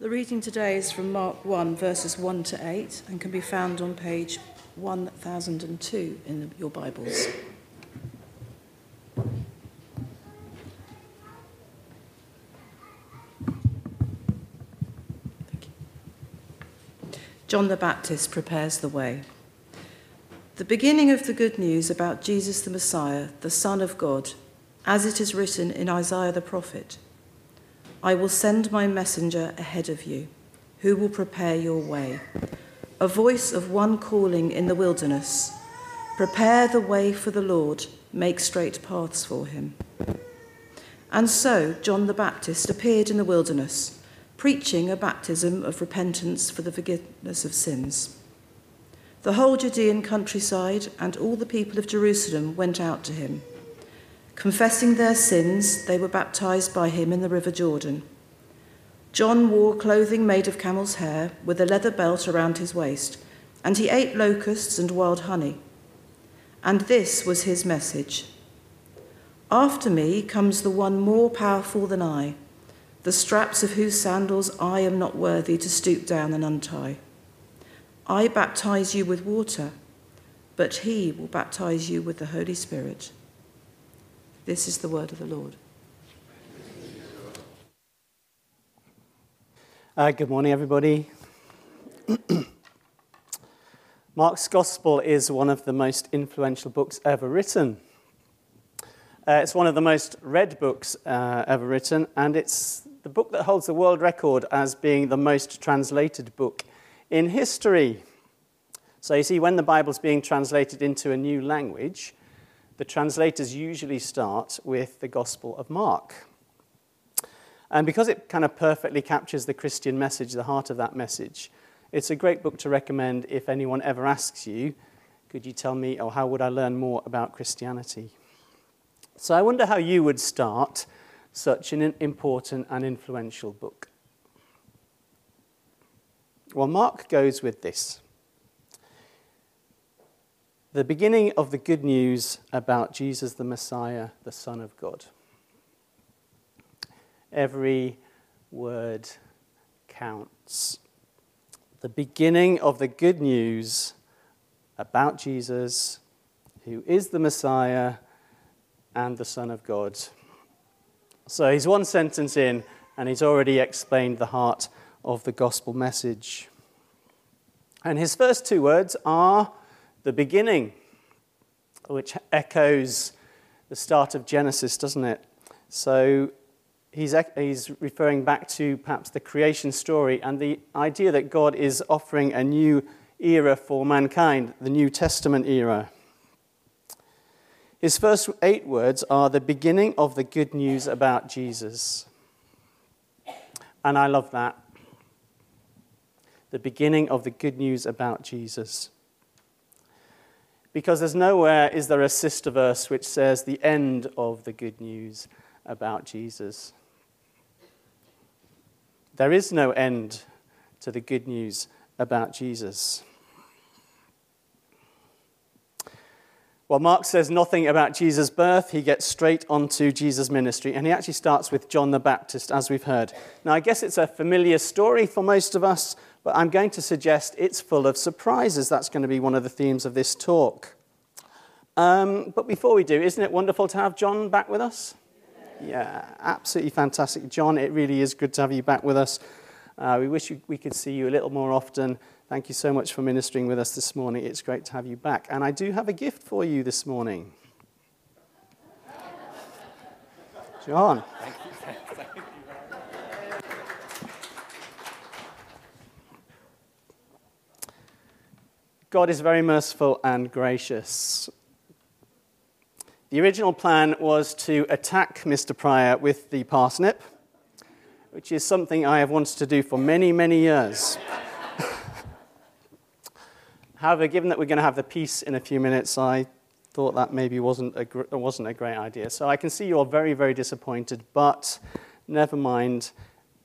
The reading today is from Mark 1, verses 1 to 8, and can be found on page 1002 in your Bibles. John the Baptist prepares the way. The beginning of the good news about Jesus the Messiah, the Son of God, as it is written in Isaiah the prophet I will send my messenger ahead of you, who will prepare your way. A voice of one calling in the wilderness Prepare the way for the Lord, make straight paths for him. And so John the Baptist appeared in the wilderness preaching a baptism of repentance for the forgiveness of sins. The whole Judean countryside and all the people of Jerusalem went out to him. Confessing their sins, they were baptized by him in the river Jordan. John wore clothing made of camel's hair with a leather belt around his waist, and he ate locusts and wild honey. And this was his message After me comes the one more powerful than I the straps of whose sandals I am not worthy to stoop down and untie. I baptize you with water, but he will baptize you with the Holy Spirit. This is the word of the Lord. Uh, good morning, everybody. Mark's Gospel is one of the most influential books ever written. Uh, it's one of the most read books uh, ever written, and it's the book that holds the world record as being the most translated book in history. So, you see, when the Bible's being translated into a new language, the translators usually start with the Gospel of Mark. And because it kind of perfectly captures the Christian message, the heart of that message, it's a great book to recommend if anyone ever asks you, could you tell me, or how would I learn more about Christianity? So I wonder how you would start such an important and influential book? Well, Mark goes with this the beginning of the good news about Jesus the Messiah, the Son of God. Every word counts. The beginning of the good news about Jesus, who is the Messiah and the Son of God. So he's one sentence in, and he's already explained the heart of the gospel message. And his first two words are the beginning, which echoes the start of Genesis, doesn't it? So he's, he's referring back to perhaps the creation story and the idea that God is offering a new era for mankind, the New Testament era. His first eight words are the beginning of the good news about Jesus. And I love that. The beginning of the good news about Jesus. Because there's nowhere is there a sister verse which says the end of the good news about Jesus. There is no end to the good news about Jesus. Well, Mark says nothing about Jesus' birth. He gets straight onto Jesus' ministry, and he actually starts with John the Baptist, as we've heard. Now, I guess it's a familiar story for most of us, but I'm going to suggest it's full of surprises. That's going to be one of the themes of this talk. Um, but before we do, isn't it wonderful to have John back with us? Yeah, absolutely fantastic. John, it really is good to have you back with us. Uh, we wish we could see you a little more often. Thank you so much for ministering with us this morning. It's great to have you back. And I do have a gift for you this morning. John. Thank you. God is very merciful and gracious. The original plan was to attack Mr. Pryor with the parsnip, which is something I have wanted to do for many, many years. However, given that we're going to have the peace in a few minutes, I thought that maybe wasn't a, gr- wasn't a great idea. So I can see you're very, very disappointed, but never mind.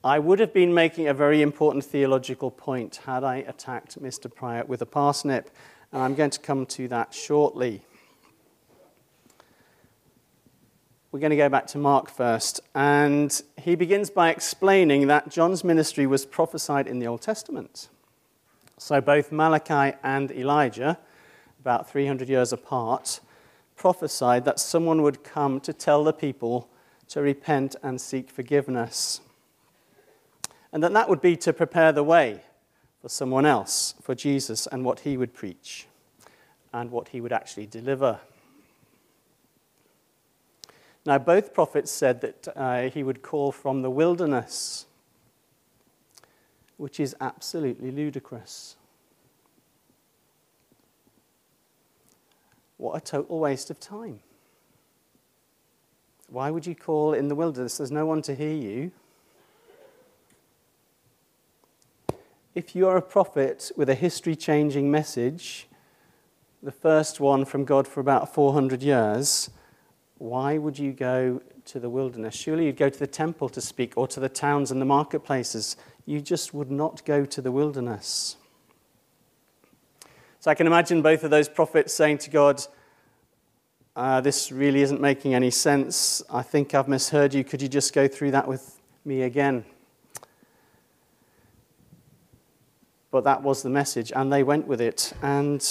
I would have been making a very important theological point had I attacked Mr. Pryor with a parsnip, and I'm going to come to that shortly. we're going to go back to Mark first. And he begins by explaining that John's ministry was prophesied in the Old Testament. So both Malachi and Elijah, about 300 years apart, prophesied that someone would come to tell the people to repent and seek forgiveness. And that that would be to prepare the way for someone else, for Jesus, and what he would preach and what he would actually deliver. Now, both prophets said that uh, he would call from the wilderness, which is absolutely ludicrous. What a total waste of time. Why would you call in the wilderness? There's no one to hear you. If you're a prophet with a history changing message, the first one from God for about 400 years, why would you go to the wilderness? Surely you'd go to the temple to speak or to the towns and the marketplaces. You just would not go to the wilderness. So I can imagine both of those prophets saying to God, uh, This really isn't making any sense. I think I've misheard you. Could you just go through that with me again? But that was the message, and they went with it. And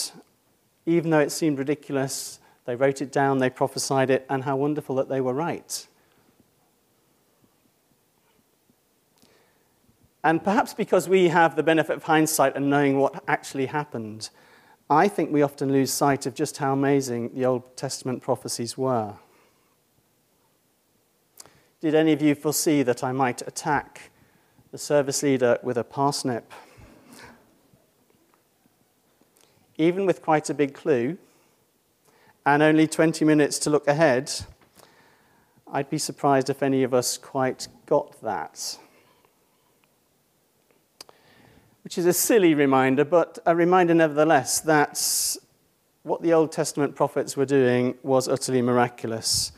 even though it seemed ridiculous, they wrote it down, they prophesied it, and how wonderful that they were right. And perhaps because we have the benefit of hindsight and knowing what actually happened, I think we often lose sight of just how amazing the Old Testament prophecies were. Did any of you foresee that I might attack the service leader with a parsnip? Even with quite a big clue, and only 20 minutes to look ahead, I'd be surprised if any of us quite got that. Which is a silly reminder, but a reminder nevertheless that what the Old Testament prophets were doing was utterly miraculous.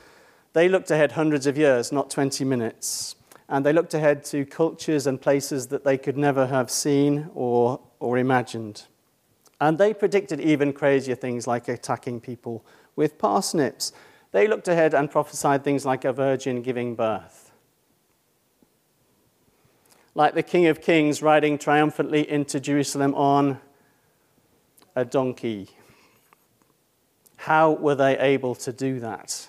They looked ahead hundreds of years, not 20 minutes. And they looked ahead to cultures and places that they could never have seen or, or imagined. And they predicted even crazier things like attacking people with parsnips. They looked ahead and prophesied things like a virgin giving birth. Like the King of Kings riding triumphantly into Jerusalem on a donkey. How were they able to do that?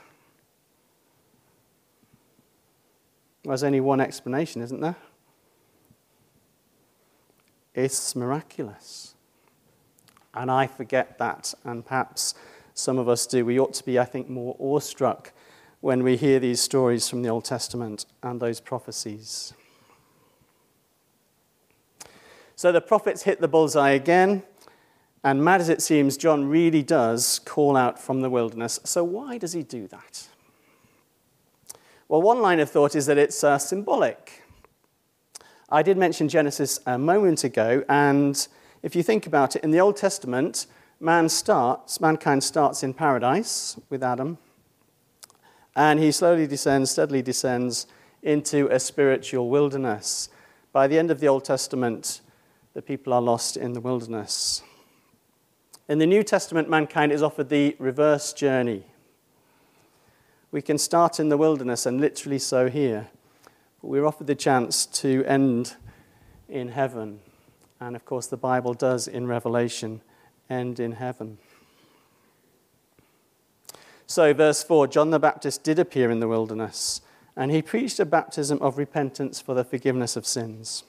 There's only one explanation, isn't there? It's miraculous. And I forget that, and perhaps some of us do. We ought to be, I think, more awestruck when we hear these stories from the Old Testament and those prophecies. So the prophets hit the bullseye again, and mad as it seems, John really does call out from the wilderness. So why does he do that? Well, one line of thought is that it's uh, symbolic. I did mention Genesis a moment ago, and if you think about it, in the Old Testament, man starts, mankind starts in paradise with Adam, and he slowly descends, steadily descends into a spiritual wilderness. By the end of the Old Testament, the people are lost in the wilderness. In the New Testament, mankind is offered the reverse journey. We can start in the wilderness, and literally so here, but we're offered the chance to end in heaven and of course, the Bible does in Revelation end in heaven. So, verse 4 John the Baptist did appear in the wilderness, and he preached a baptism of repentance for the forgiveness of sins.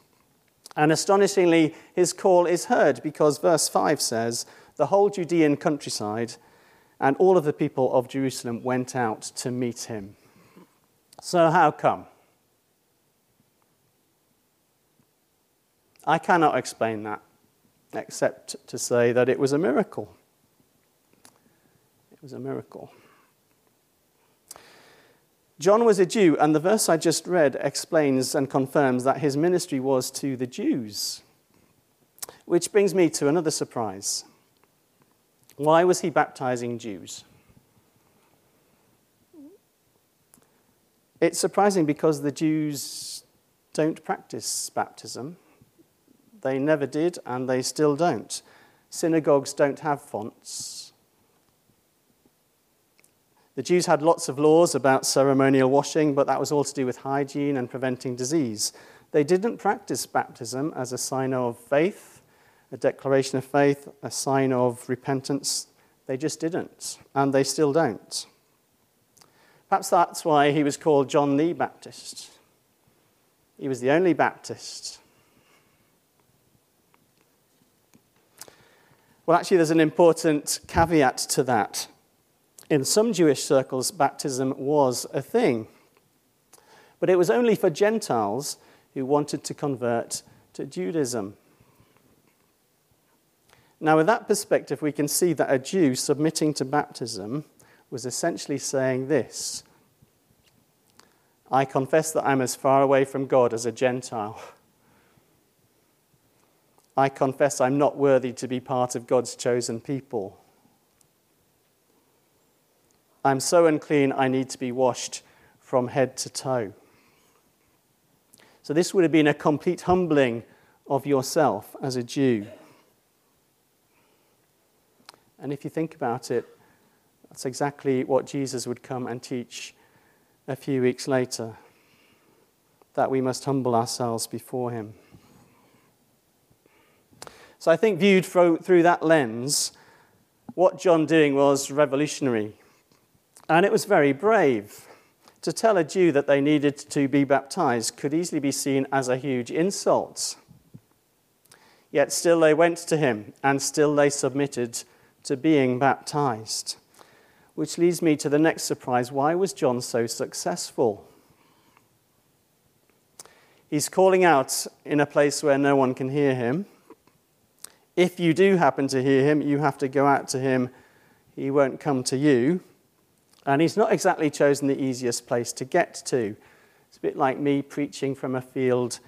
And astonishingly, his call is heard because verse 5 says, The whole Judean countryside and all of the people of Jerusalem went out to meet him. So, how come? I cannot explain that except to say that it was a miracle. It was a miracle. John was a Jew, and the verse I just read explains and confirms that his ministry was to the Jews. Which brings me to another surprise. Why was he baptizing Jews? It's surprising because the Jews don't practice baptism. They never did, and they still don't. Synagogues don't have fonts. The Jews had lots of laws about ceremonial washing, but that was all to do with hygiene and preventing disease. They didn't practice baptism as a sign of faith, a declaration of faith, a sign of repentance. They just didn't, and they still don't. Perhaps that's why he was called John the Baptist. He was the only Baptist. Well, actually, there's an important caveat to that. In some Jewish circles, baptism was a thing, but it was only for Gentiles who wanted to convert to Judaism. Now, with that perspective, we can see that a Jew submitting to baptism was essentially saying this I confess that I'm as far away from God as a Gentile. I confess I'm not worthy to be part of God's chosen people. I'm so unclean, I need to be washed from head to toe. So, this would have been a complete humbling of yourself as a Jew. And if you think about it, that's exactly what Jesus would come and teach a few weeks later that we must humble ourselves before Him. So, I think viewed through that lens, what John doing was revolutionary. And it was very brave. To tell a Jew that they needed to be baptized could easily be seen as a huge insult. Yet still they went to him, and still they submitted to being baptized. Which leads me to the next surprise why was John so successful? He's calling out in a place where no one can hear him. If you do happen to hear him, you have to go out to him. He won't come to you. And he's not exactly chosen the easiest place to get to. It's a bit like me preaching from a field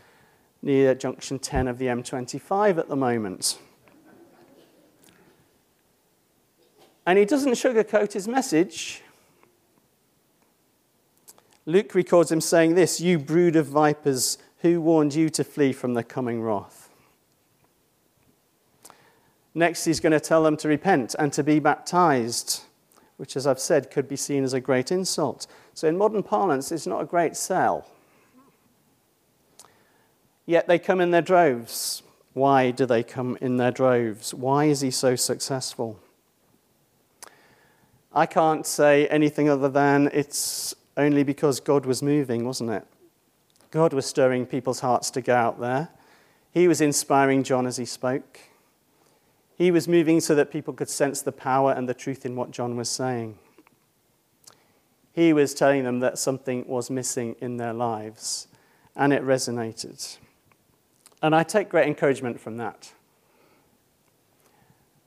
near junction 10 of the M25 at the moment. And he doesn't sugarcoat his message. Luke records him saying this You brood of vipers, who warned you to flee from the coming wrath? Next, he's going to tell them to repent and to be baptized which, as I've said, could be seen as a great insult. So, in modern parlance, it's not a great sell. Yet they come in their droves. Why do they come in their droves? Why is he so successful? I can't say anything other than it's only because God was moving, wasn't it? God was stirring people's hearts to go out there. He was inspiring John as he spoke. He was moving so that people could sense the power and the truth in what John was saying. He was telling them that something was missing in their lives, and it resonated. And I take great encouragement from that.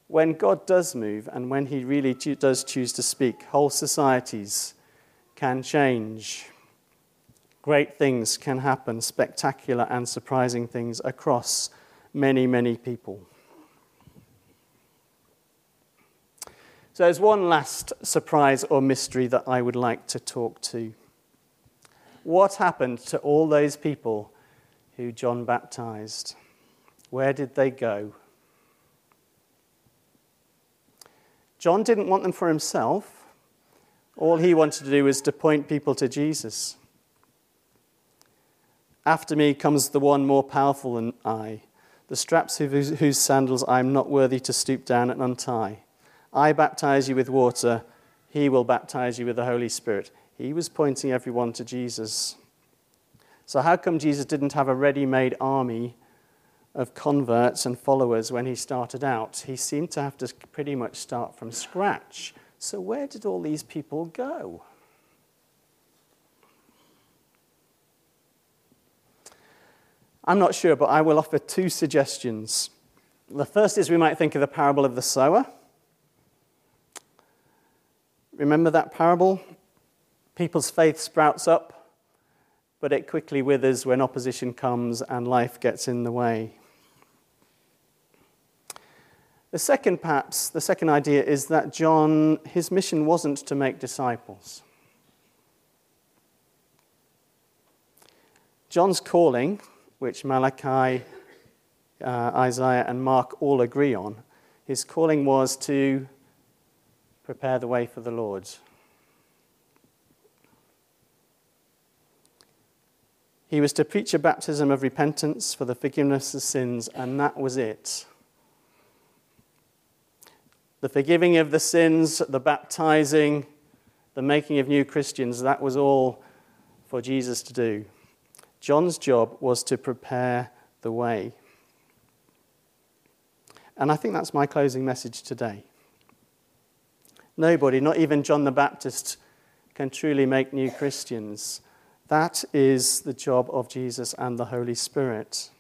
When God does move and when He really does choose to speak, whole societies can change. Great things can happen, spectacular and surprising things across many, many people. So there's one last surprise or mystery that I would like to talk to. What happened to all those people who John baptized? Where did they go? John didn't want them for himself. All he wanted to do was to point people to Jesus. After me comes the one more powerful than I, the straps whose sandals I am not worthy to stoop down and untie. I baptize you with water, he will baptize you with the Holy Spirit. He was pointing everyone to Jesus. So, how come Jesus didn't have a ready made army of converts and followers when he started out? He seemed to have to pretty much start from scratch. So, where did all these people go? I'm not sure, but I will offer two suggestions. The first is we might think of the parable of the sower. Remember that parable? People's faith sprouts up, but it quickly withers when opposition comes and life gets in the way. The second, perhaps, the second idea is that John, his mission wasn't to make disciples. John's calling, which Malachi, uh, Isaiah, and Mark all agree on, his calling was to prepare the way for the Lord's. He was to preach a baptism of repentance for the forgiveness of sins, and that was it. The forgiving of the sins, the baptizing, the making of new Christians, that was all for Jesus to do. John's job was to prepare the way. And I think that's my closing message today. Nobody, not even John the Baptist, can truly make new Christians. That is the job of Jesus and the Holy Spirit.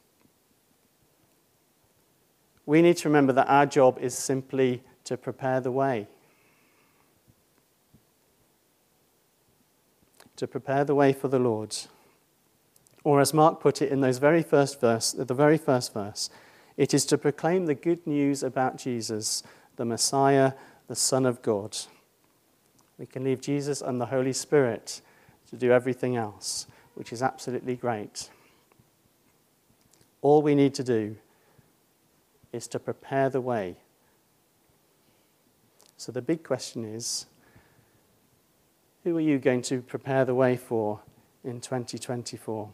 We need to remember that our job is simply to prepare the way. To prepare the way for the Lord. Or as Mark put it in those very first verse, the very first verse, it is to proclaim the good news about Jesus, the Messiah, the Son of God. We can leave Jesus and the Holy Spirit to do everything else, which is absolutely great. All we need to do is to prepare the way. So the big question is who are you going to prepare the way for in 2024?